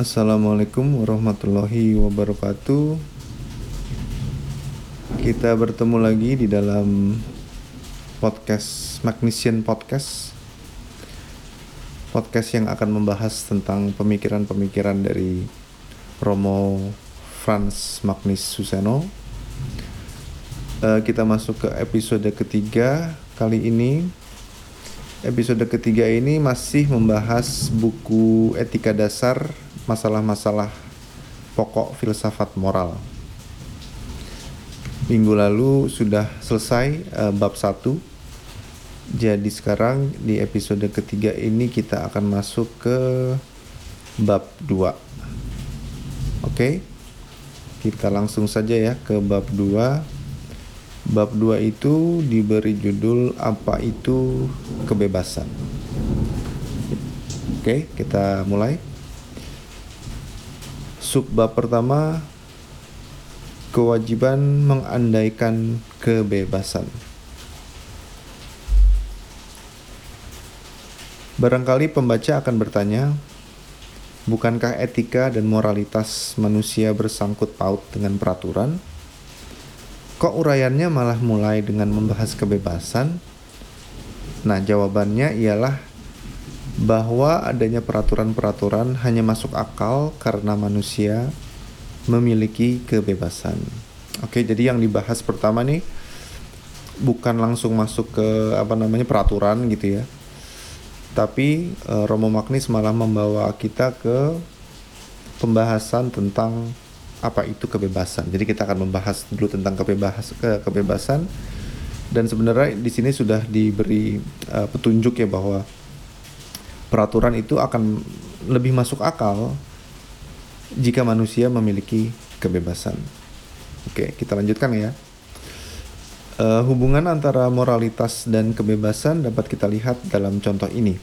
Assalamualaikum warahmatullahi wabarakatuh. Kita bertemu lagi di dalam podcast Magnesian Podcast. Podcast yang akan membahas tentang pemikiran-pemikiran dari Romo Franz Magnus Suseno. Uh, kita masuk ke episode ketiga kali ini. Episode ketiga ini masih membahas buku Etika Dasar masalah-masalah pokok filsafat moral. Minggu lalu sudah selesai uh, bab 1. Jadi sekarang di episode ketiga ini kita akan masuk ke bab 2. Oke. Kita langsung saja ya ke bab 2. Bab 2 itu diberi judul apa itu kebebasan. Oke, kita mulai. Subbab pertama kewajiban mengandaikan kebebasan. Barangkali pembaca akan bertanya, bukankah etika dan moralitas manusia bersangkut paut dengan peraturan? Kok uraiannya malah mulai dengan membahas kebebasan? Nah, jawabannya ialah bahwa adanya peraturan-peraturan hanya masuk akal karena manusia memiliki kebebasan. Oke, jadi yang dibahas pertama nih bukan langsung masuk ke apa namanya peraturan gitu ya. Tapi e, Romo Magnis malah membawa kita ke pembahasan tentang apa itu kebebasan. Jadi kita akan membahas dulu tentang kebebas ke, kebebasan dan sebenarnya di sini sudah diberi uh, petunjuk ya bahwa peraturan itu akan lebih masuk akal jika manusia memiliki kebebasan. Oke, kita lanjutkan ya. Uh, hubungan antara moralitas dan kebebasan dapat kita lihat dalam contoh ini.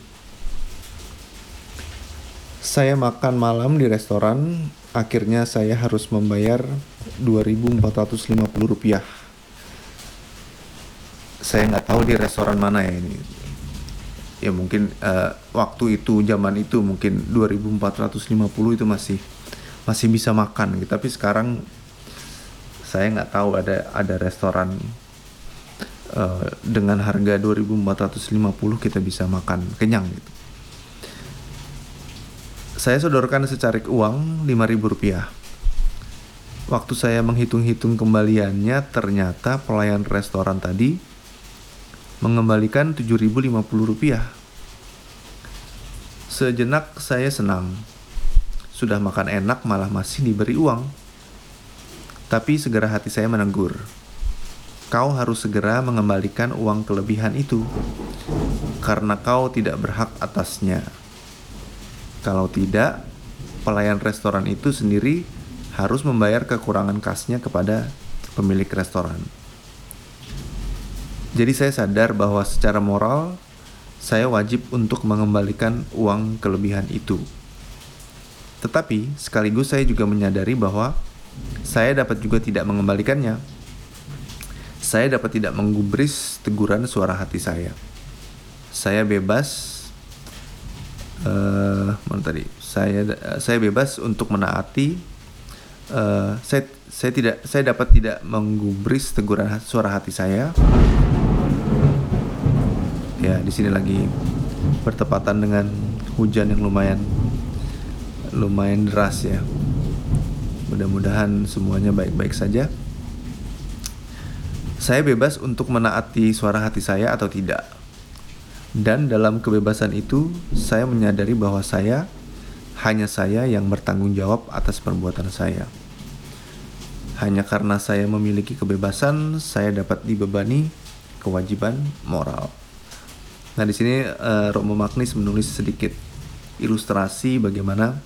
Saya makan malam di restoran, akhirnya saya harus membayar 2.450 rupiah. Saya nggak tahu di restoran mana ya ini ya mungkin uh, waktu itu zaman itu mungkin 2450 itu masih masih bisa makan gitu. Tapi sekarang saya nggak tahu ada ada restoran uh, dengan harga 2450 kita bisa makan kenyang gitu. Saya sodorkan secarik uang 5000 rupiah. Waktu saya menghitung-hitung kembaliannya ternyata pelayan restoran tadi mengembalikan 7.050 rupiah. Sejenak saya senang. Sudah makan enak malah masih diberi uang. Tapi segera hati saya menegur. Kau harus segera mengembalikan uang kelebihan itu karena kau tidak berhak atasnya. Kalau tidak, pelayan restoran itu sendiri harus membayar kekurangan kasnya kepada pemilik restoran. Jadi saya sadar bahwa secara moral saya wajib untuk mengembalikan uang kelebihan itu. Tetapi sekaligus saya juga menyadari bahwa saya dapat juga tidak mengembalikannya. Saya dapat tidak menggubris teguran suara hati saya. Saya bebas uh, mana tadi? Saya saya bebas untuk menaati uh, saya saya tidak saya dapat tidak menggubris teguran suara hati saya ya di sini lagi bertepatan dengan hujan yang lumayan lumayan deras ya. Mudah-mudahan semuanya baik-baik saja. Saya bebas untuk menaati suara hati saya atau tidak. Dan dalam kebebasan itu saya menyadari bahwa saya hanya saya yang bertanggung jawab atas perbuatan saya. Hanya karena saya memiliki kebebasan saya dapat dibebani kewajiban moral Nah, di sini uh, Romo Magnis menulis sedikit ilustrasi bagaimana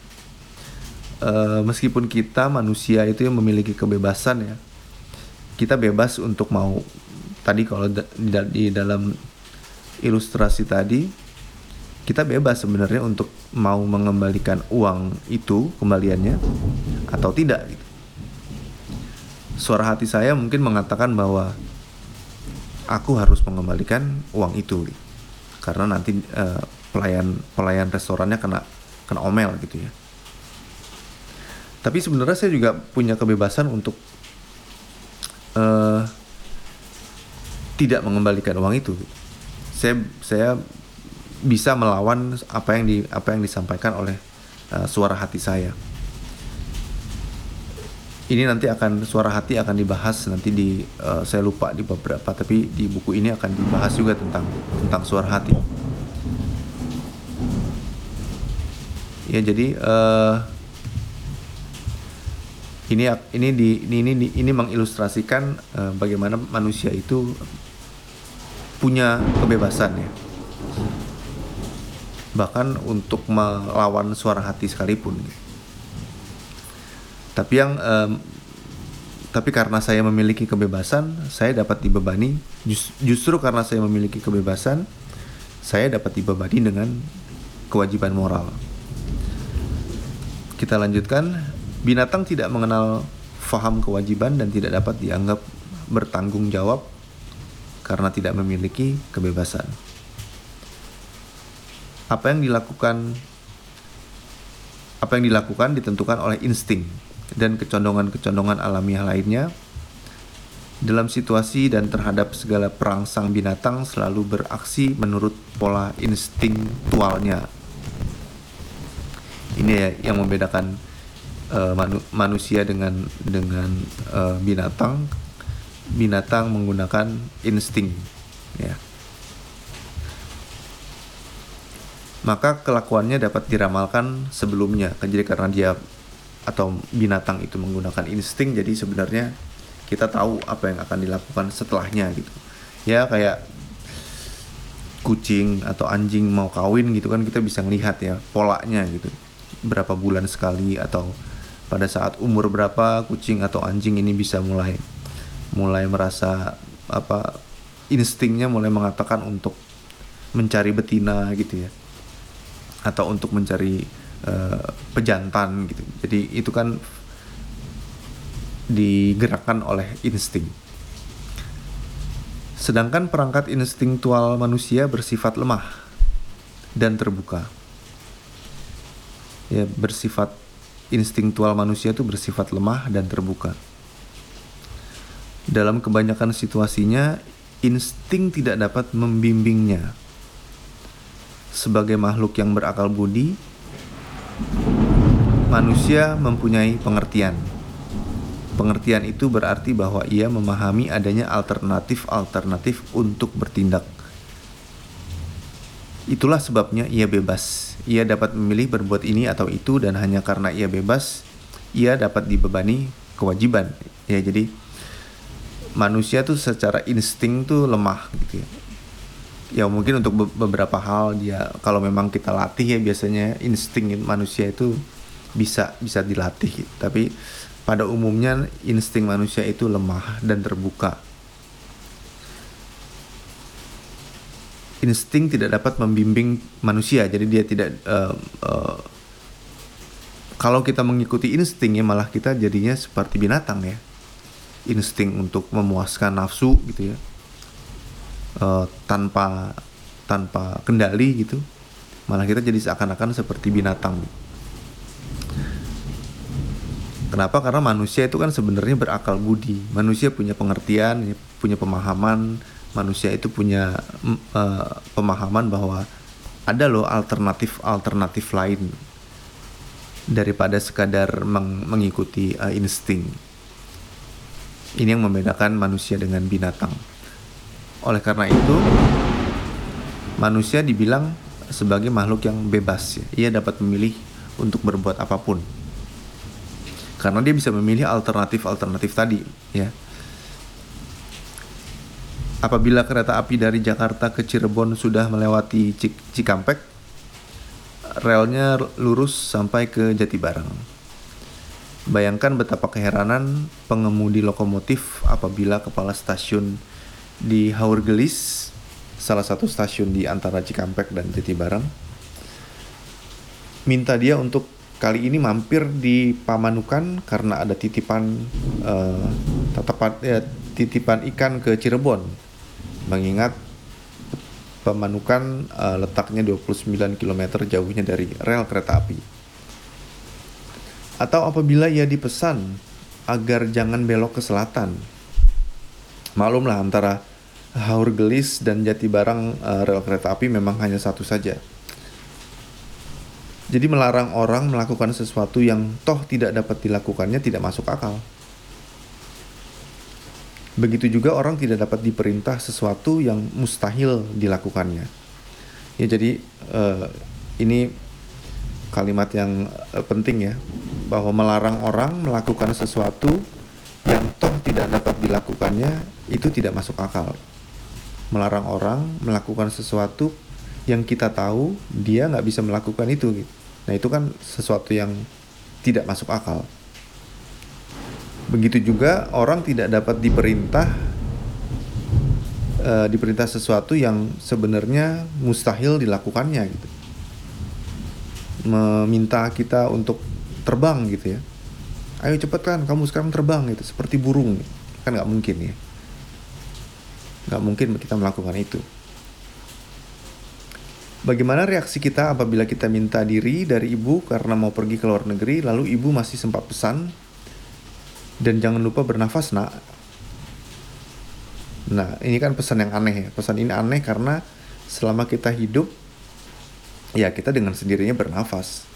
uh, meskipun kita manusia itu yang memiliki kebebasan ya. Kita bebas untuk mau tadi kalau di, di dalam ilustrasi tadi kita bebas sebenarnya untuk mau mengembalikan uang itu kembaliannya atau tidak gitu. Suara hati saya mungkin mengatakan bahwa aku harus mengembalikan uang itu gitu karena nanti uh, pelayan pelayan restorannya kena kena omel gitu ya. Tapi sebenarnya saya juga punya kebebasan untuk uh, tidak mengembalikan uang itu. Saya saya bisa melawan apa yang di apa yang disampaikan oleh uh, suara hati saya ini nanti akan suara hati akan dibahas nanti di uh, saya lupa di beberapa tapi di buku ini akan dibahas juga tentang tentang suara hati ya jadi uh, ini ini di ini ini ini mengilustrasikan uh, bagaimana manusia itu punya kebebasan ya bahkan untuk melawan suara hati sekalipun. Tapi yang um, tapi karena saya memiliki kebebasan, saya dapat dibebani. Just, justru karena saya memiliki kebebasan, saya dapat dibebani dengan kewajiban moral. Kita lanjutkan. Binatang tidak mengenal faham kewajiban dan tidak dapat dianggap bertanggung jawab karena tidak memiliki kebebasan apa yang dilakukan apa yang dilakukan ditentukan oleh insting dan kecondongan-kecondongan alamiah lainnya dalam situasi dan terhadap segala perangsang binatang selalu beraksi menurut pola instingtualnya. Ini ya yang membedakan uh, manu manusia dengan dengan uh, binatang. Binatang menggunakan insting, ya. maka kelakuannya dapat diramalkan sebelumnya. Kan jadi karena dia atau binatang itu menggunakan insting, jadi sebenarnya kita tahu apa yang akan dilakukan setelahnya gitu. Ya kayak kucing atau anjing mau kawin gitu kan kita bisa melihat ya polanya gitu. Berapa bulan sekali atau pada saat umur berapa kucing atau anjing ini bisa mulai mulai merasa apa instingnya mulai mengatakan untuk mencari betina gitu ya atau untuk mencari uh, pejantan gitu. Jadi itu kan digerakkan oleh insting. Sedangkan perangkat instingtual manusia bersifat lemah dan terbuka. Ya, bersifat instingtual manusia itu bersifat lemah dan terbuka. Dalam kebanyakan situasinya, insting tidak dapat membimbingnya sebagai makhluk yang berakal budi, manusia mempunyai pengertian. Pengertian itu berarti bahwa ia memahami adanya alternatif-alternatif untuk bertindak. Itulah sebabnya ia bebas. Ia dapat memilih berbuat ini atau itu dan hanya karena ia bebas, ia dapat dibebani kewajiban. Ya, jadi manusia tuh secara insting tuh lemah gitu ya ya mungkin untuk beberapa hal dia kalau memang kita latih ya biasanya insting manusia itu bisa bisa dilatih. Tapi pada umumnya insting manusia itu lemah dan terbuka. Insting tidak dapat membimbing manusia jadi dia tidak uh, uh, kalau kita mengikuti insting ya malah kita jadinya seperti binatang ya. Insting untuk memuaskan nafsu gitu ya. Uh, tanpa tanpa kendali gitu. Malah kita jadi seakan-akan seperti binatang kenapa karena manusia itu kan sebenarnya berakal budi manusia punya pengertian punya pemahaman manusia itu punya uh, pemahaman bahwa ada loh alternatif alternatif lain daripada sekadar meng mengikuti uh, insting ini yang membedakan manusia dengan binatang oleh karena itu, manusia dibilang sebagai makhluk yang bebas. Ya. Ia dapat memilih untuk berbuat apa pun. Karena dia bisa memilih alternatif-alternatif tadi, ya. Apabila kereta api dari Jakarta ke Cirebon sudah melewati Cik Cikampek, relnya lurus sampai ke Jatibarang. Bayangkan betapa keheranan pengemudi lokomotif apabila kepala stasiun di Haurgelis, salah satu stasiun di antara Cikampek dan Jatibarang. Minta dia untuk kali ini mampir di Pamanukan karena ada titipan uh, tatapan ya, titipan ikan ke Cirebon. Mengingat Pamanukan uh, letaknya 29 km jauhnya dari rel kereta api. Atau apabila ia dipesan agar jangan belok ke selatan. Malumlah antara Haurgelis dan Jatibarang uh, rel kereta api memang hanya satu saja. Jadi melarang orang melakukan sesuatu yang toh tidak dapat dilakukannya tidak masuk akal. Begitu juga orang tidak dapat diperintah sesuatu yang mustahil dilakukannya. Ya jadi uh, ini kalimat yang uh, penting ya bahwa melarang orang melakukan sesuatu yang toh tidak dapat dilakukannya itu tidak masuk akal. Melarang orang melakukan sesuatu yang kita tahu dia nggak bisa melakukan itu gitu. Nah itu kan sesuatu yang tidak masuk akal. Begitu juga orang tidak dapat diperintah uh, diperintah sesuatu yang sebenarnya mustahil dilakukannya gitu. Meminta kita untuk terbang gitu ya. Ayo cepet kan, kamu sekarang terbang gitu, seperti burung. Kan nggak mungkin ya. Nggak mungkin kita melakukan itu. Bagaimana reaksi kita apabila kita minta diri dari ibu karena mau pergi ke luar negeri, lalu ibu masih sempat pesan, dan jangan lupa bernafas nak. Nah, ini kan pesan yang aneh ya. Pesan ini aneh karena selama kita hidup, ya kita dengan sendirinya bernafas.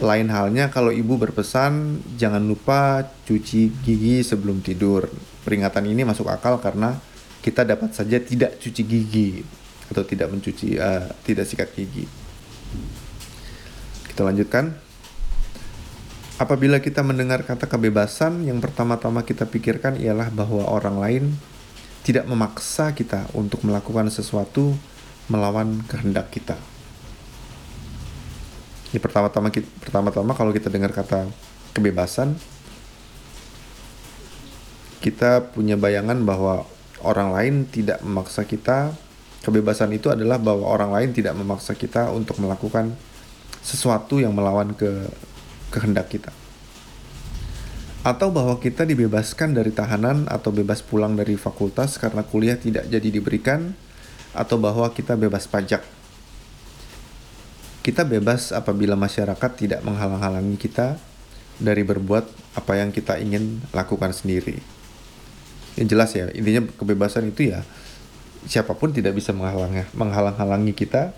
Lain halnya kalau ibu berpesan, jangan lupa cuci gigi sebelum tidur. Peringatan ini masuk akal karena kita dapat saja tidak cuci gigi atau tidak mencuci uh, tidak sikat gigi. Kita lanjutkan. Apabila kita mendengar kata kebebasan, yang pertama-tama kita pikirkan ialah bahwa orang lain tidak memaksa kita untuk melakukan sesuatu melawan kehendak kita. Ya pertama-tama pertama-tama kalau kita dengar kata kebebasan, kita punya bayangan bahwa orang lain tidak memaksa kita Kebebasan itu adalah bahwa orang lain tidak memaksa kita untuk melakukan sesuatu yang melawan ke kehendak kita. Atau bahwa kita dibebaskan dari tahanan atau bebas pulang dari fakultas karena kuliah tidak jadi diberikan atau bahwa kita bebas pajak. Kita bebas apabila masyarakat tidak menghalang-halangi kita dari berbuat apa yang kita ingin lakukan sendiri. Yang jelas ya, intinya kebebasan itu ya siapa pun tidak bisa menghalang menghalang-halangi kita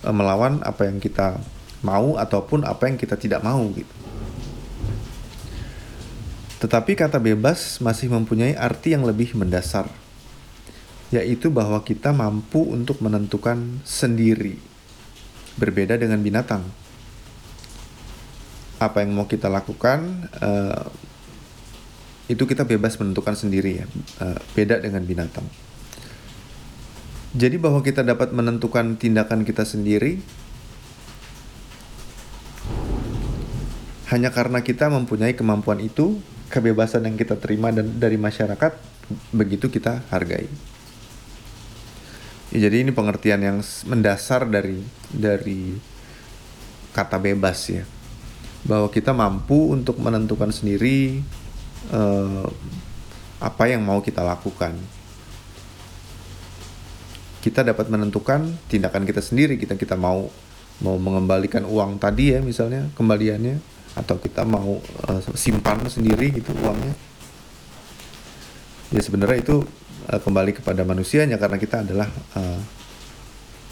e, melawan apa yang kita mau ataupun apa yang kita tidak mau gitu. Tetapi kata bebas masih mempunyai arti yang lebih mendasar, yaitu bahwa kita mampu untuk menentukan sendiri, berbeda dengan binatang. Apa yang mau kita lakukan, uh, itu kita bebas menentukan sendiri ya, uh, beda dengan binatang. Jadi bahwa kita dapat menentukan tindakan kita sendiri hanya karena kita mempunyai kemampuan itu, kebebasan yang kita terima dan dari masyarakat begitu kita hargai. Ya, jadi ini pengertian yang mendasar dari dari kata bebas ya, bahwa kita mampu untuk menentukan sendiri uh, apa yang mau kita lakukan kita dapat menentukan tindakan kita sendiri. Kita kita mau mau mengembalikan uang tadi ya misalnya kembaliannya atau kita mau uh, simpan sendiri gitu uangnya. Ya sebenarnya itu uh, kembali kepada manusianya karena kita adalah uh,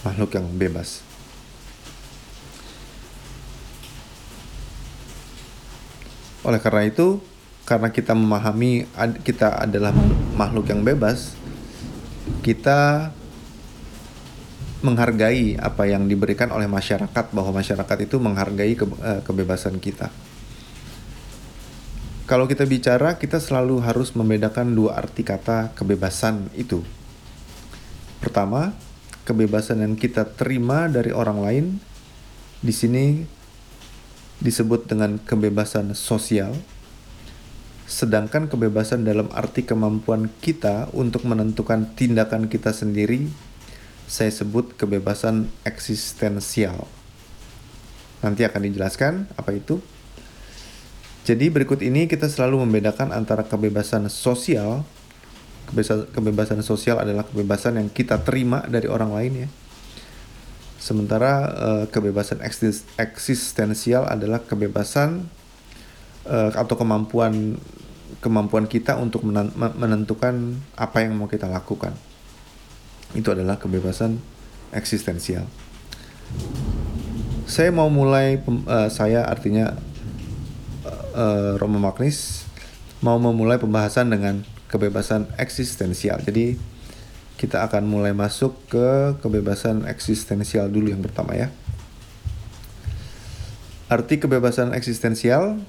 makhluk yang bebas. Oleh karena itu karena kita memahami kita adalah makhluk yang bebas kita menghargai apa yang diberikan oleh masyarakat bahwa masyarakat itu menghargai ke, uh, kebebasan kita. Kalau kita bicara, kita selalu harus membedakan dua arti kata kebebasan itu. Pertama, kebebasan yang kita terima dari orang lain di sini disebut dengan kebebasan sosial. Sedangkan kebebasan dalam arti kemampuan kita untuk menentukan tindakan kita sendiri saya sebut kebebasan eksistensial. Nanti akan dijelaskan apa itu. Jadi berikut ini kita selalu membedakan antara kebebasan sosial. Kebebasan, kebebasan sosial adalah kebebasan yang kita terima dari orang lain ya. Sementara uh, kebebasan eksis eksistensial adalah kebebasan uh, atau kemampuan kemampuan kita untuk menentukan apa yang mau kita lakukan. Itu adalah kebebasan eksistensial. Saya mau mulai uh, saya artinya uh, Romo Magnis mau memulai pembahasan dengan kebebasan eksistensial. Jadi kita akan mulai masuk ke kebebasan eksistensial dulu yang pertama ya. Arti kebebasan eksistensial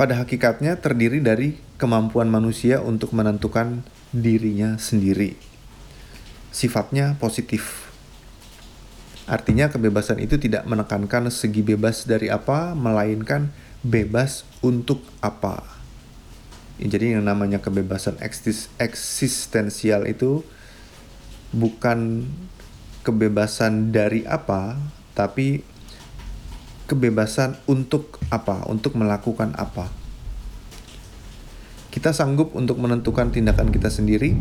pada hakikatnya terdiri dari kemampuan manusia untuk menentukan dirinya sendiri. Sifatnya positif. Artinya kebebasan itu tidak menekankan segi bebas dari apa, melainkan bebas untuk apa jadi yang namanya kebebasan eksis eksistensial itu bukan kebebasan dari apa, tapi kebebasan untuk apa, untuk melakukan apa. Kita sanggup untuk menentukan tindakan kita sendiri.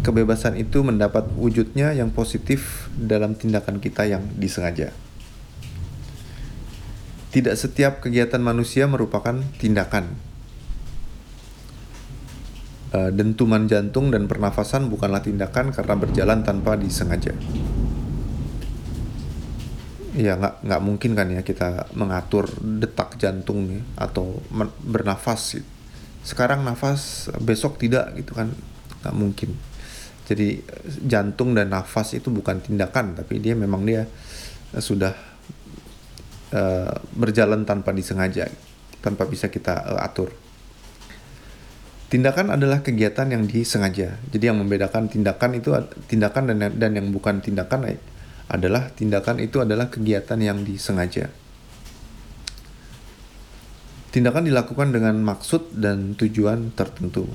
Kebebasan itu mendapat wujudnya yang positif dalam tindakan kita yang disengaja. Tidak setiap kegiatan manusia merupakan tindakan, uh, dentuman jantung dan pernafasan bukanlah tindakan karena berjalan tanpa disengaja. Ya nggak nggak mungkin kan ya kita mengatur detak jantung nih atau bernafas. Sekarang nafas, besok tidak gitu kan nggak mungkin. Jadi jantung dan nafas itu bukan tindakan tapi dia memang dia sudah uh, berjalan tanpa disengaja, tanpa bisa kita uh, atur. Tindakan adalah kegiatan yang disengaja. Jadi yang membedakan tindakan itu tindakan dan dan yang bukan tindakan eh, adalah tindakan itu adalah kegiatan yang disengaja. Tindakan dilakukan dengan maksud dan tujuan tertentu.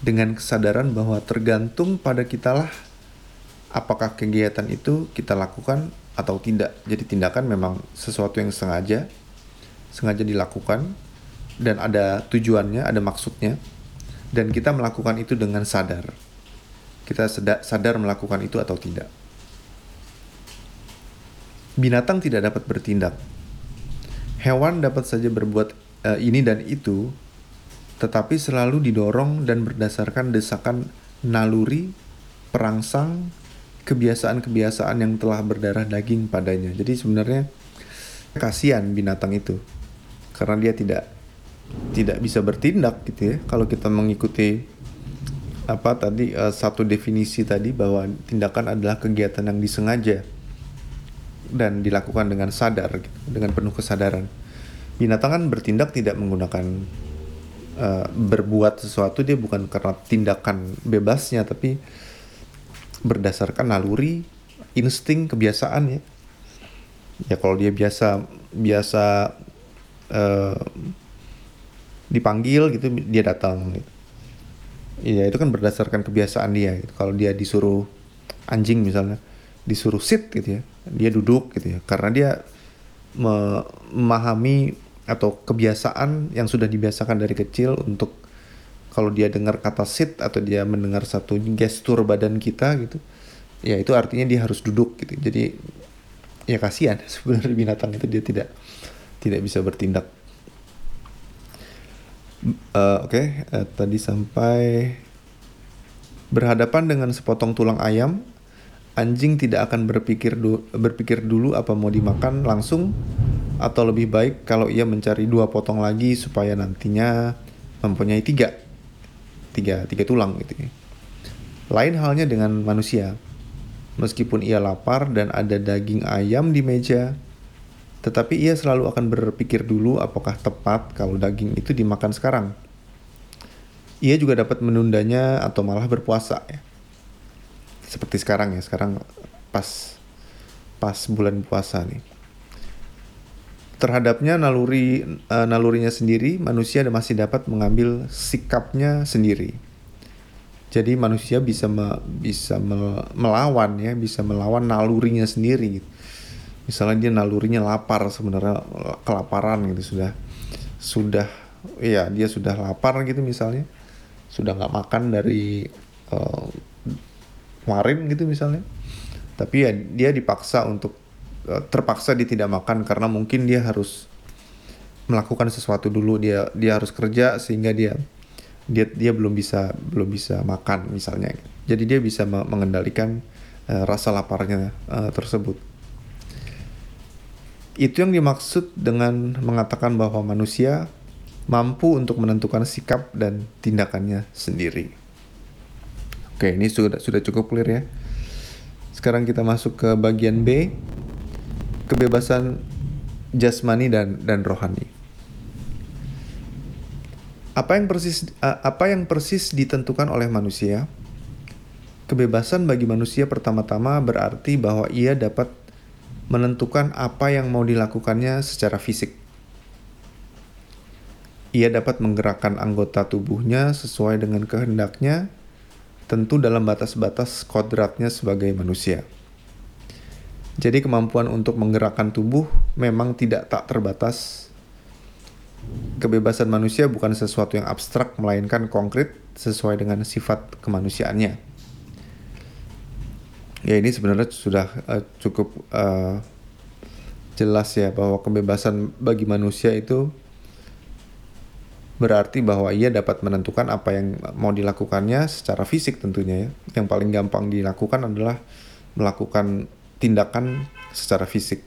Dengan kesadaran bahwa tergantung pada kitalah apakah kegiatan itu kita lakukan atau tidak. Jadi tindakan memang sesuatu yang sengaja sengaja dilakukan dan ada tujuannya, ada maksudnya, dan kita melakukan itu dengan sadar. Kita sadar melakukan itu atau tidak. Binatang tidak dapat bertindak. Hewan dapat saja berbuat uh, ini dan itu, tetapi selalu didorong dan berdasarkan desakan naluri, perangsang, kebiasaan-kebiasaan yang telah berdarah daging padanya. Jadi sebenarnya kasihan binatang itu karena dia tidak tidak bisa bertindak gitu ya kalau kita mengikuti apa tadi uh, satu definisi tadi bahwa tindakan adalah kegiatan yang disengaja dan dilakukan dengan sadar dengan penuh kesadaran binatang kan bertindak tidak menggunakan uh, berbuat sesuatu dia bukan karena tindakan bebasnya tapi berdasarkan naluri insting kebiasaan ya ya kalau dia biasa biasa uh, dipanggil gitu dia datang gitu. Iya itu kan berdasarkan kebiasaan dia. Gitu. Kalau dia disuruh anjing misalnya disuruh sit gitu ya, dia duduk gitu ya, karena dia memahami atau kebiasaan yang sudah dibiasakan dari kecil untuk kalau dia dengar kata sit atau dia mendengar satu gestur badan kita gitu, ya itu artinya dia harus duduk gitu. Jadi ya kasihan sebenarnya binatang itu dia tidak tidak bisa bertindak uh, oke okay. uh, eh, tadi sampai berhadapan dengan sepotong tulang ayam anjing tidak akan berpikir du berpikir dulu apa mau dimakan langsung atau lebih baik kalau ia mencari dua potong lagi supaya nantinya mempunyai tiga tiga tiga tulang gitu ya. lain halnya dengan manusia meskipun ia lapar dan ada daging ayam di meja tetapi ia selalu akan berpikir dulu apakah tepat kalau daging itu dimakan sekarang. Ia juga dapat menundanya atau malah berpuasa ya. Seperti sekarang ya, sekarang pas pas bulan puasa nih. Terhadapnya naluri uh, nalurinya sendiri, manusia masih dapat mengambil sikapnya sendiri. Jadi manusia bisa me, bisa melawan ya, bisa melawan nalurinya sendiri gitu misalnya dia nalurinya lapar sebenarnya kelaparan gitu sudah sudah ya dia sudah lapar gitu misalnya sudah nggak makan dari uh, warin gitu misalnya. Tapi ya dia dipaksa untuk uh, terpaksa tidak makan karena mungkin dia harus melakukan sesuatu dulu. Dia dia harus kerja sehingga dia dia dia belum bisa belum bisa makan misalnya. Jadi dia bisa mengendalikan uh, rasa laparnya uh, tersebut. Itu yang dimaksud dengan mengatakan bahwa manusia mampu untuk menentukan sikap dan tindakannya sendiri. Oke, ini sudah sudah cukup clear ya. Sekarang kita masuk ke bagian B, kebebasan jasmani dan dan rohani. Apa yang persis apa yang persis ditentukan oleh manusia? Kebebasan bagi manusia pertama-tama berarti bahwa ia dapat menentukan apa yang mau dilakukannya secara fisik ia dapat menggerakkan anggota tubuhnya sesuai dengan kehendaknya, tentu dalam batas-batas kodratnya sebagai manusia. Jadi kemampuan untuk menggerakkan tubuh memang tidak tak terbatas. Kebebasan manusia bukan sesuatu yang abstrak melainkan konkret sesuai dengan sifat kemanusiaannya. Ya ini sebenarnya sudah uh, cukup uh, jelas ya bahwa kebebasan bagi manusia itu berarti bahwa ia dapat menentukan apa yang mau dilakukannya secara fisik tentunya ya. Yang paling gampang dilakukan adalah melakukan tindakan secara fisik.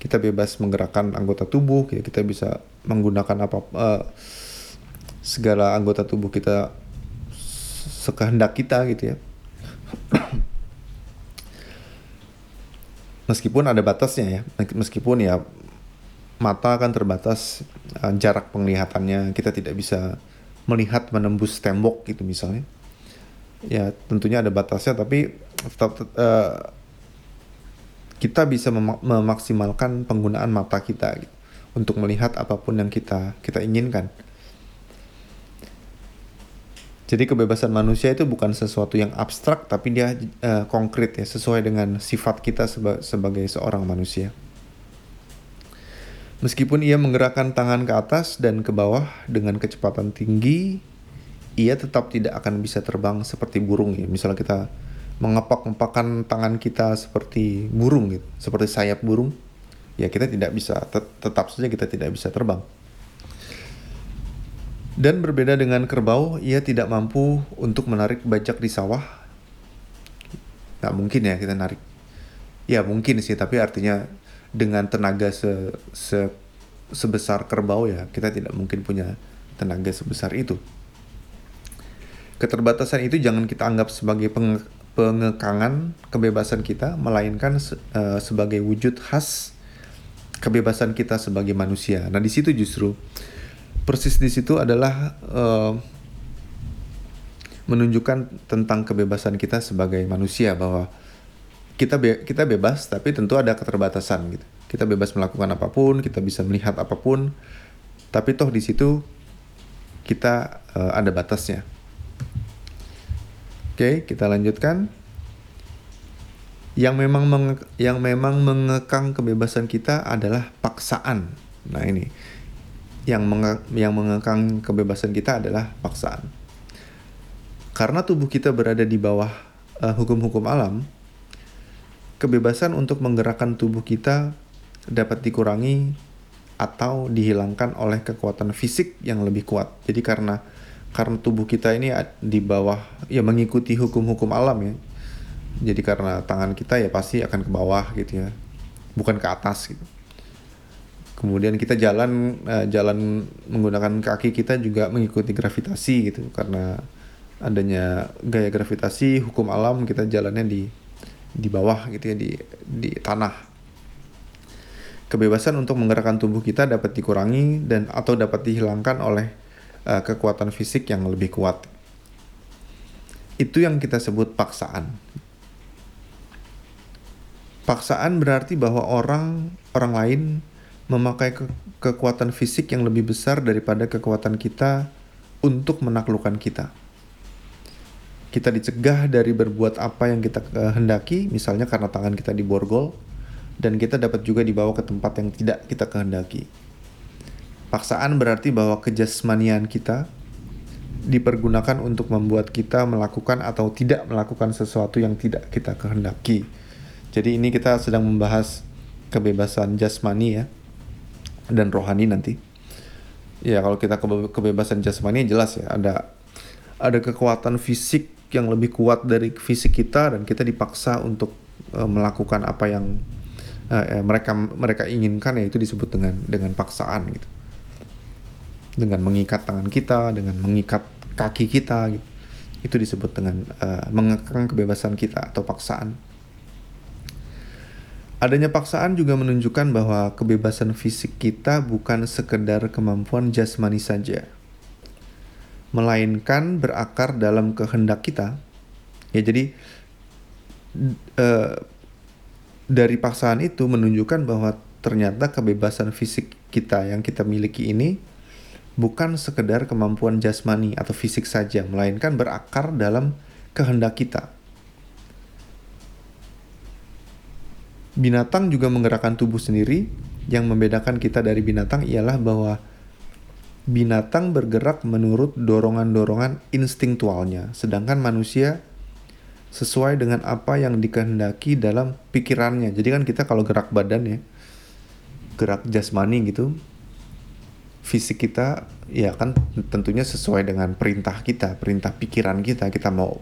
Kita bebas menggerakkan anggota tubuh, ya, kita bisa menggunakan apa uh, segala anggota tubuh kita sekehendak kita gitu ya. Meskipun ada batasnya ya, meskipun ya mata kan terbatas uh, jarak penglihatannya kita tidak bisa melihat menembus tembok gitu misalnya ya tentunya ada batasnya tapi tetap uh, kita bisa mem memaksimalkan penggunaan mata kita gitu, untuk melihat apa pun yang kita kita inginkan. Jadi kebebasan manusia itu bukan sesuatu yang abstrak tapi dia uh, konkret ya sesuai dengan sifat kita seba sebagai seorang manusia. Meskipun ia menggerakkan tangan ke atas dan ke bawah dengan kecepatan tinggi, ia tetap tidak akan bisa terbang seperti burung ya. Misalnya kita mengepak-ngepakkan tangan kita seperti burung gitu, seperti sayap burung, ya kita tidak bisa tet tetap saja kita tidak bisa terbang. Dan berbeda dengan kerbau, ia tidak mampu untuk menarik bajak di sawah. Nggak mungkin ya kita narik. Ya mungkin sih, tapi artinya dengan tenaga se, se sebesar kerbau ya kita tidak mungkin punya tenaga sebesar itu. Keterbatasan itu jangan kita anggap sebagai penge, pengekangan kebebasan kita, melainkan se, uh, sebagai wujud khas kebebasan kita sebagai manusia. Nah di situ justru persis di situ adalah uh, menunjukkan tentang kebebasan kita sebagai manusia bahwa kita be kita bebas tapi tentu ada keterbatasan gitu. Kita bebas melakukan apa pun kita bisa melihat apa pun. Tapi toh di situ kita uh, ada batasnya. Oke kita lanjutkan. Yang memang menge yang memang mengekang kebebasan kita adalah paksaan. Nah ini. Yang menge yang mengekang kebebasan kita adalah paksaan. Karena tubuh kita berada di bawah eh, hukum-hukum uh, alam kebebasan untuk menggerakkan tubuh kita dapat dikurangi atau dihilangkan oleh kekuatan fisik yang lebih kuat. Jadi karena karena tubuh kita ini di bawah ya mengikuti hukum-hukum alam ya. Jadi karena tangan kita ya pasti akan ke bawah gitu ya. Bukan ke atas gitu. Kemudian kita jalan uh, jalan menggunakan kaki kita juga mengikuti gravitasi gitu karena adanya gaya gravitasi hukum alam kita jalannya di di bawah gitu ya di di tanah. Kebebasan untuk menggerakkan tubuh kita dapat dikurangi dan atau dapat dihilangkan oleh uh, kekuatan fisik yang lebih kuat. Itu yang kita sebut paksaan. Paksaan berarti bahwa orang orang lain memakai ke kekuatan fisik yang lebih besar daripada kekuatan kita untuk menaklukkan kita kita dicegah dari berbuat apa yang kita kehendaki, misalnya karena tangan kita diborgol, dan kita dapat juga dibawa ke tempat yang tidak kita kehendaki. Paksaan berarti bahwa kejasmanian kita dipergunakan untuk membuat kita melakukan atau tidak melakukan sesuatu yang tidak kita kehendaki. Jadi ini kita sedang membahas kebebasan jasmani ya dan rohani nanti. Ya kalau kita kebe kebebasan jasmani jelas ya ada ada kekuatan fisik yang lebih kuat dari fisik kita dan kita dipaksa untuk uh, melakukan apa yang uh, mereka mereka inginkan ya itu disebut dengan dengan paksaan gitu. Dengan mengikat tangan kita dengan mengikat kaki kita gitu. itu disebut dengan uh, mengekang kebebasan kita atau paksaan. Adanya paksaan juga menunjukkan bahwa kebebasan fisik kita bukan sekedar kemampuan jasmani saja melainkan berakar dalam kehendak kita. Ya jadi uh, dari paksaan itu menunjukkan bahwa ternyata kebebasan fisik kita yang kita miliki ini bukan sekedar kemampuan jasmani atau fisik saja, melainkan berakar dalam kehendak kita. Binatang juga menggerakkan tubuh sendiri. Yang membedakan kita dari binatang ialah bahwa binatang bergerak menurut dorongan-dorongan instingtualnya, sedangkan manusia sesuai dengan apa yang dikehendaki dalam pikirannya. Jadi kan kita kalau gerak badan ya, gerak jasmani gitu, fisik kita ya kan tentunya sesuai dengan perintah kita, perintah pikiran kita. Kita mau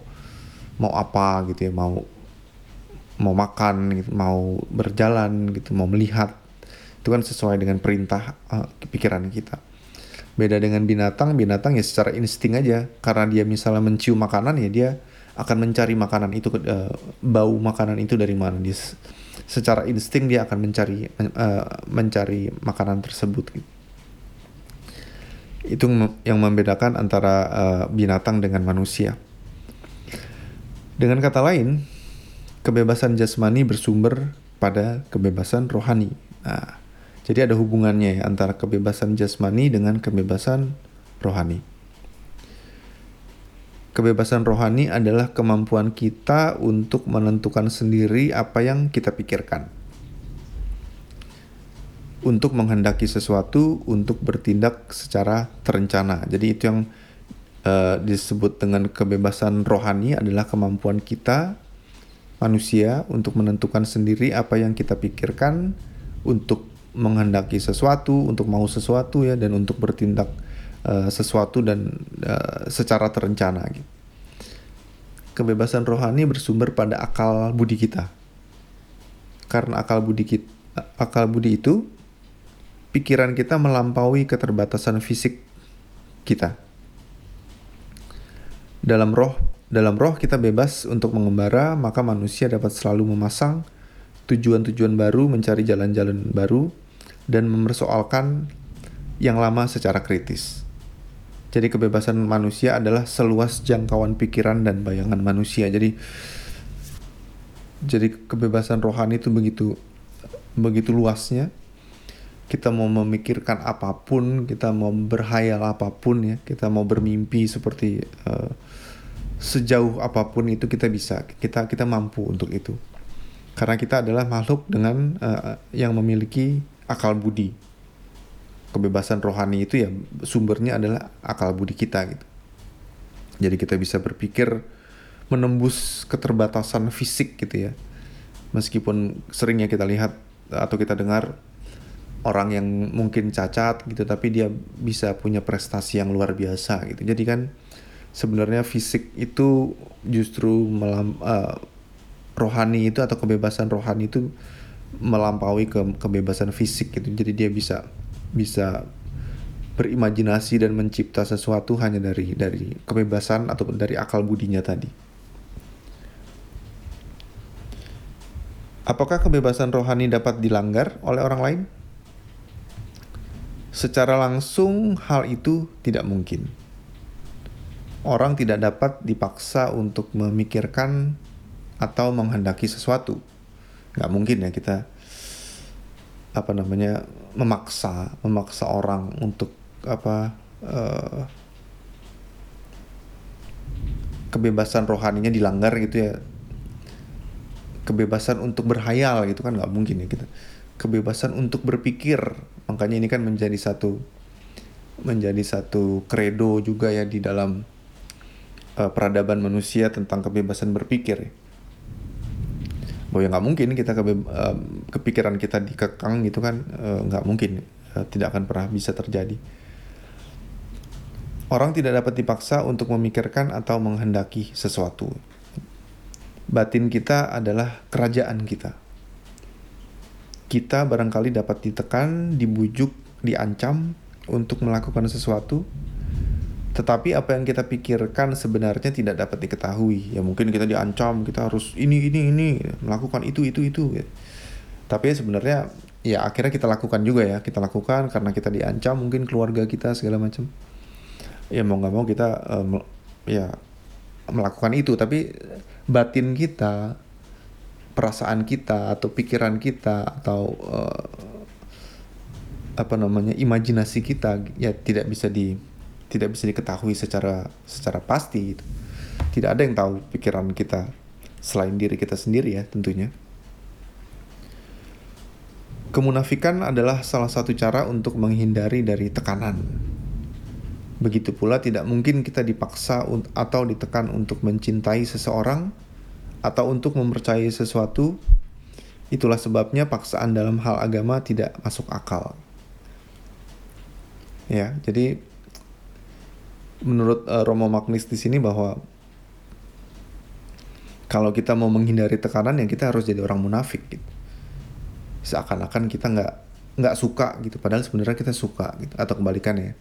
mau apa gitu ya, mau mau makan gitu, mau berjalan gitu, mau melihat. Itu kan sesuai dengan perintah uh, pikiran kita Beda dengan binatang, binatang ya secara insting aja. Karena dia misalnya mencium makanan ya dia akan mencari makanan itu uh, bau makanan itu dari mana. Dia secara insting dia akan mencari uh, mencari makanan tersebut. Itu yang membedakan antara uh, binatang dengan manusia. Dengan kata lain kebebasan jasmani bersumber pada kebebasan rohani. Nah jadi ada hubungannya ya antara kebebasan jasmani dengan kebebasan rohani. Kebebasan rohani adalah kemampuan kita untuk menentukan sendiri apa yang kita pikirkan. Untuk menghendaki sesuatu, untuk bertindak secara terencana. Jadi itu yang uh, disebut dengan kebebasan rohani adalah kemampuan kita manusia untuk menentukan sendiri apa yang kita pikirkan untuk menghendaki sesuatu, untuk mau sesuatu ya dan untuk bertindak uh, sesuatu dan uh, secara terencana gitu. Kebebasan rohani bersumber pada akal budi kita. Karena akal budi kita, akal budi itu pikiran kita melampaui keterbatasan fisik kita. Dalam roh, dalam roh kita bebas untuk mengembara, maka manusia dapat selalu memasang tujuan-tujuan baru, mencari jalan-jalan baru, dan mempersoalkan yang lama secara kritis. Jadi kebebasan manusia adalah seluas jangkauan pikiran dan bayangan manusia. Jadi jadi kebebasan rohani itu begitu begitu luasnya. Kita mau memikirkan apa pun, kita mau berhayal apa pun ya, kita mau bermimpi seperti uh, sejauh apa pun itu kita bisa. Kita kita mampu untuk itu. Karena kita adalah makhluk dengan uh, yang memiliki akal budi. Kebebasan rohani itu ya sumbernya adalah akal budi kita gitu. Jadi kita bisa berpikir menembus keterbatasan fisik gitu ya. Meskipun seringnya kita lihat atau kita dengar orang yang mungkin cacat gitu tapi dia bisa punya prestasi yang luar biasa gitu. Jadi kan sebenarnya fisik itu justru melam, uh, rohani itu atau kebebasan rohani itu melampaui ke kebebasan fisik gitu jadi dia bisa bisa berimajinasi dan mencipta sesuatu hanya dari dari kebebasan atau dari akal budinya tadi. Apakah kebebasan rohani dapat dilanggar oleh orang lain? Secara langsung hal itu tidak mungkin. Orang tidak dapat dipaksa untuk memikirkan atau menghendaki sesuatu nggak mungkin ya kita apa namanya memaksa memaksa orang untuk apa uh, kebebasan rohaninya dilanggar gitu ya kebebasan untuk berhayal gitu kan nggak mungkin ya kita kebebasan untuk berpikir makanya ini kan menjadi satu menjadi satu kredo juga ya di dalam uh, peradaban manusia tentang kebebasan berpikir. Bahwa ya nggak mungkin kita kebe uh, kepikiran kita dikekang gitu kan nggak uh, mungkin uh, tidak akan pernah bisa terjadi. Orang tidak dapat dipaksa untuk memikirkan atau menghendaki sesuatu. Batin kita adalah kerajaan kita. Kita barangkali dapat ditekan, dibujuk, diancam untuk melakukan sesuatu, tetapi apa yang kita pikirkan sebenarnya tidak dapat diketahui. Ya mungkin kita diancam, kita harus ini ini ini melakukan itu itu itu. Tapi sebenarnya ya akhirnya kita lakukan juga ya. Kita lakukan karena kita diancam mungkin keluarga kita segala macam. Ya mau nggak mau kita um, ya melakukan itu. Tapi batin kita, perasaan kita atau pikiran kita atau uh, apa namanya imajinasi kita ya tidak bisa di tidak bisa diketahui secara secara pasti gitu. Tidak ada yang tahu pikiran kita selain diri kita sendiri ya tentunya. Kemunafikan adalah salah satu cara untuk menghindari dari tekanan. Begitu pula tidak mungkin kita dipaksa atau ditekan untuk mencintai seseorang atau untuk mempercayai sesuatu. Itulah sebabnya paksaan dalam hal agama tidak masuk akal. Ya, jadi menurut uh, Romo Magnis di sini bahwa kalau kita mau menghindari tekanan ya kita harus jadi orang munafik gitu. Seakan-akan kita nggak nggak suka gitu, padahal sebenarnya kita suka gitu. Atau kebalikannya,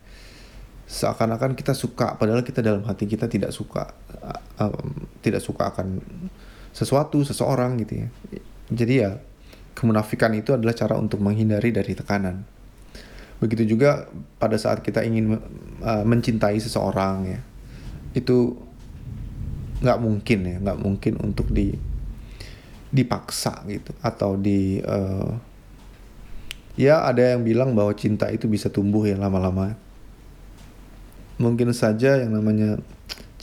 seakan-akan kita suka, padahal kita dalam hati kita tidak suka, um, tidak suka akan sesuatu, seseorang gitu ya. Jadi ya kemunafikan itu adalah cara untuk menghindari dari tekanan. Begitu juga pada saat kita ingin uh, mencintai seseorang ya, itu nggak mungkin ya, nggak mungkin untuk di dipaksa gitu. Atau di uh, ya ada yang bilang bahwa cinta itu bisa tumbuh ya lama-lama. Mungkin saja yang namanya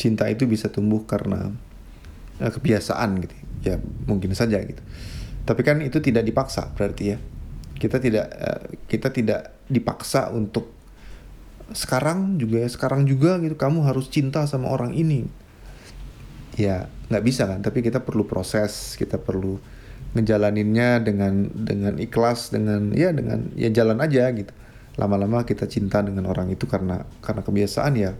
cinta itu bisa tumbuh karena uh, kebiasaan gitu, ya mungkin saja gitu. Tapi kan itu tidak dipaksa berarti ya. Kita tidak uh, kita tidak dipaksa untuk sekarang juga ya sekarang juga gitu kamu harus cinta sama orang ini. Ya nggak bisa kan tapi kita perlu proses kita perlu ngejalaninnya dengan dengan ikhlas dengan ya dengan ya jalan aja gitu. Lama-lama kita cinta dengan orang itu karena karena kebiasaan ya.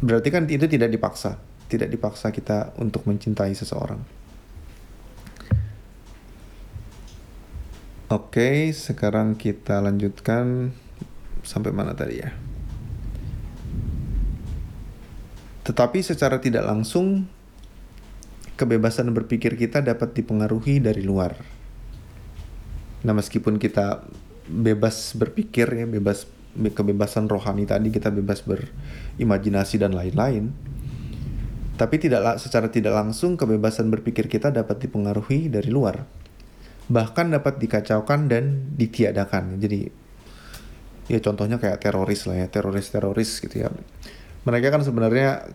Berarti kan itu tidak dipaksa tidak dipaksa kita untuk mencintai seseorang Oke, sekarang kita lanjutkan sampai mana tadi ya? Tetapi secara tidak langsung kebebasan berpikir kita dapat dipengaruhi dari luar. Nah, meskipun kita bebas berpikir ya, bebas kebebasan rohani tadi kita bebas berimajinasi dan lain-lain. Tapi tidak secara tidak langsung kebebasan berpikir kita dapat dipengaruhi dari luar bahkan dapat dikacaukan dan ditiadakan. Jadi ya contohnya kayak teroris lah ya, teroris-teroris gitu ya. Mereka kan sebenarnya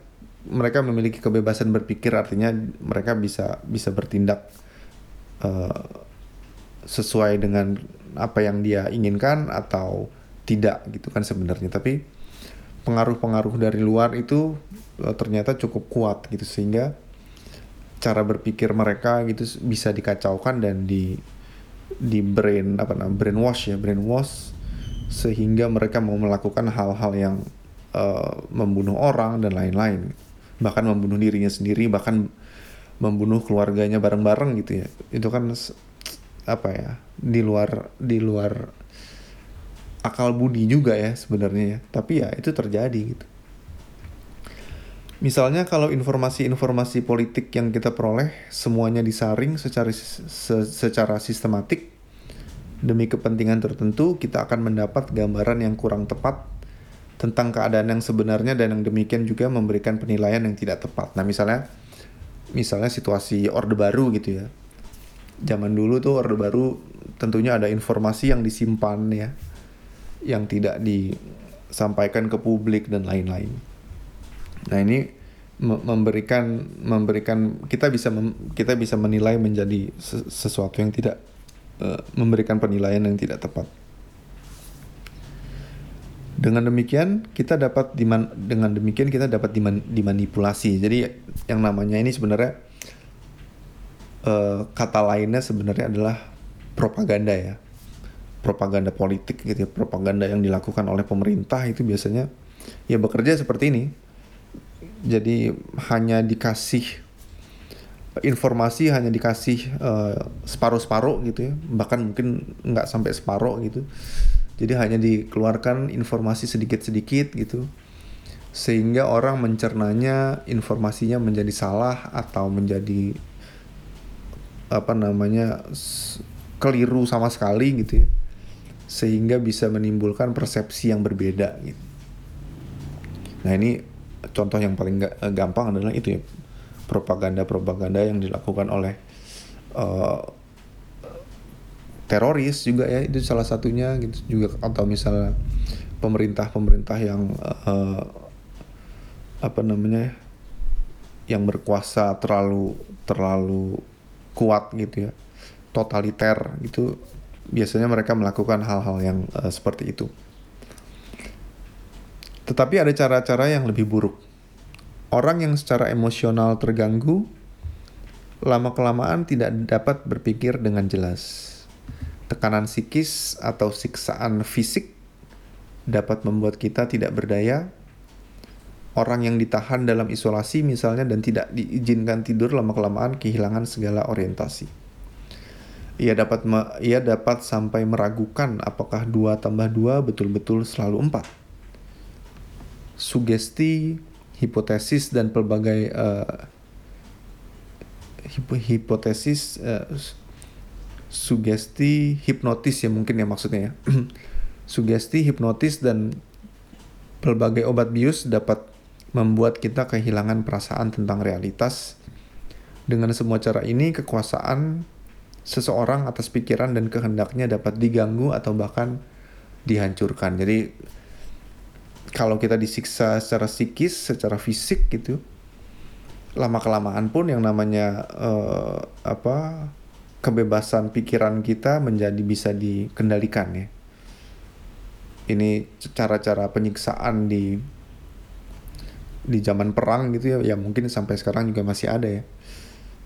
mereka memiliki kebebasan berpikir artinya mereka bisa bisa bertindak uh, sesuai dengan apa yang dia inginkan atau tidak gitu kan sebenarnya tapi pengaruh-pengaruh dari luar itu uh, ternyata cukup kuat gitu sehingga cara berpikir mereka gitu bisa dikacaukan dan di di brain apa namanya brainwash ya brainwash sehingga mereka mau melakukan hal-hal yang uh, membunuh orang dan lain-lain. Bahkan membunuh dirinya sendiri bahkan membunuh keluarganya bareng-bareng gitu ya. Itu kan apa ya di luar di luar akal budi juga ya sebenarnya ya. Tapi ya itu terjadi gitu Misalnya kalau informasi-informasi politik yang kita peroleh semuanya disaring secara se secara sistematik demi kepentingan tertentu, kita akan mendapat gambaran yang kurang tepat tentang keadaan yang sebenarnya dan yang demikian juga memberikan penilaian yang tidak tepat. Nah, misalnya misalnya situasi Orde Baru gitu ya. Zaman dulu tuh Orde Baru tentunya ada informasi yang disimpan ya yang tidak disampaikan ke publik dan lain-lain Nah ini memberikan memberikan kita bisa mem, kita bisa menilai menjadi sesuatu yang tidak uh, memberikan penilaian yang tidak tepat. Dengan demikian kita dapat diman dengan demikian kita dapat diman dimanipulasi. Jadi yang namanya ini sebenarnya uh, kata lainnya sebenarnya adalah propaganda ya. Propaganda politik gitu ya. Propaganda yang dilakukan oleh pemerintah itu biasanya ya bekerja seperti ini. Jadi hanya dikasih informasi hanya dikasih uh, separuh-separuh gitu ya bahkan mungkin nggak sampai separuh gitu jadi hanya dikeluarkan informasi sedikit-sedikit gitu. Sehingga orang mencernanya informasinya menjadi salah atau menjadi apa namanya keliru sama sekali gitu ya. Sehingga bisa menimbulkan persepsi yang berbeda gitu. Nah, ini contoh yang paling gampang adalah itu ya. Propaganda-propaganda yang dilakukan oleh uh, teroris juga ya itu salah satunya gitu. Juga atau misalnya pemerintah-pemerintah yang uh, apa namanya yang berkuasa terlalu terlalu kuat gitu ya. Totaliter gitu. Biasanya mereka melakukan hal-hal yang uh, seperti itu tetapi ada cara-cara yang lebih buruk orang yang secara emosional terganggu lama kelamaan tidak dapat berpikir dengan jelas Tekanan psikis atau siksaan fisik dapat membuat kita tidak berdaya. Orang yang ditahan dalam isolasi misalnya dan tidak diizinkan tidur lama-kelamaan kehilangan segala orientasi. Ia dapat ia dapat sampai meragukan apakah dua tambah dua betul-betul selalu empat. Sugesti, hipotesis dan pelbagai uh, hipotesis uh, sugesti hipnotis ya mungkin ya maksudnya ya. sugesti hipnotis dan berbagai obat bius dapat membuat kita kehilangan perasaan tentang realitas. Dengan semua cara ini, kekuasaan seseorang atas pikiran dan kehendaknya dapat diganggu atau bahkan dihancurkan. Jadi kalau kita disiksa secara psikis, secara fisik gitu, lama kelamaan pun yang namanya uh, apa kebebasan pikiran kita menjadi bisa dikendalikan ya. Ini cara-cara penyiksaan di di zaman perang gitu ya, ya mungkin sampai sekarang juga masih ada ya.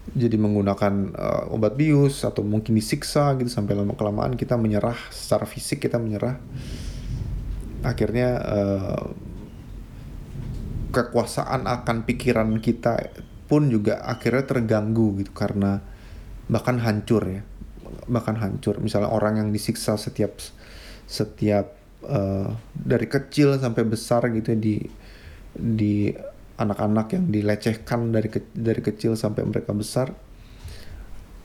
Jadi menggunakan uh, obat bius atau mungkin disiksa gitu sampai lama kelamaan kita menyerah secara fisik kita menyerah. Akhirnya uh, kekuasaan akan pikiran kita pun juga akhirnya terganggu gitu karena bahkan hancur ya. Bahkan hancur. Misalnya orang yang disiksa setiap setiap uh, dari kecil sampai besar gitu ya, di di anak-anak yang dilecehkan dari ke, dari kecil sampai mereka besar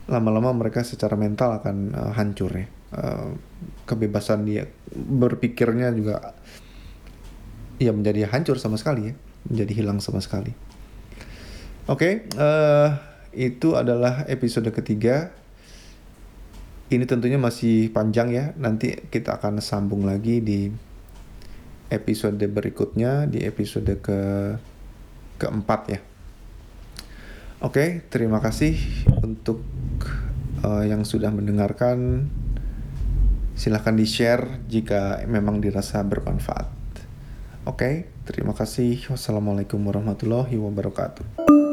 lama-lama mereka secara mental akan uh, hancur ya uh, kebebasan dia berpikirnya juga ya menjadi hancur sama sekali ya menjadi hilang sama sekali oke okay, uh, itu adalah episode ketiga. Ini tentunya masih panjang ya. Nanti kita akan sambung lagi di episode berikutnya, di episode ke keempat ya. Oke, terima kasih untuk uh, yang sudah mendengarkan. Silahkan di-share jika memang dirasa bermanfaat. Oke, terima kasih. Wassalamualaikum warahmatullahi wabarakatuh.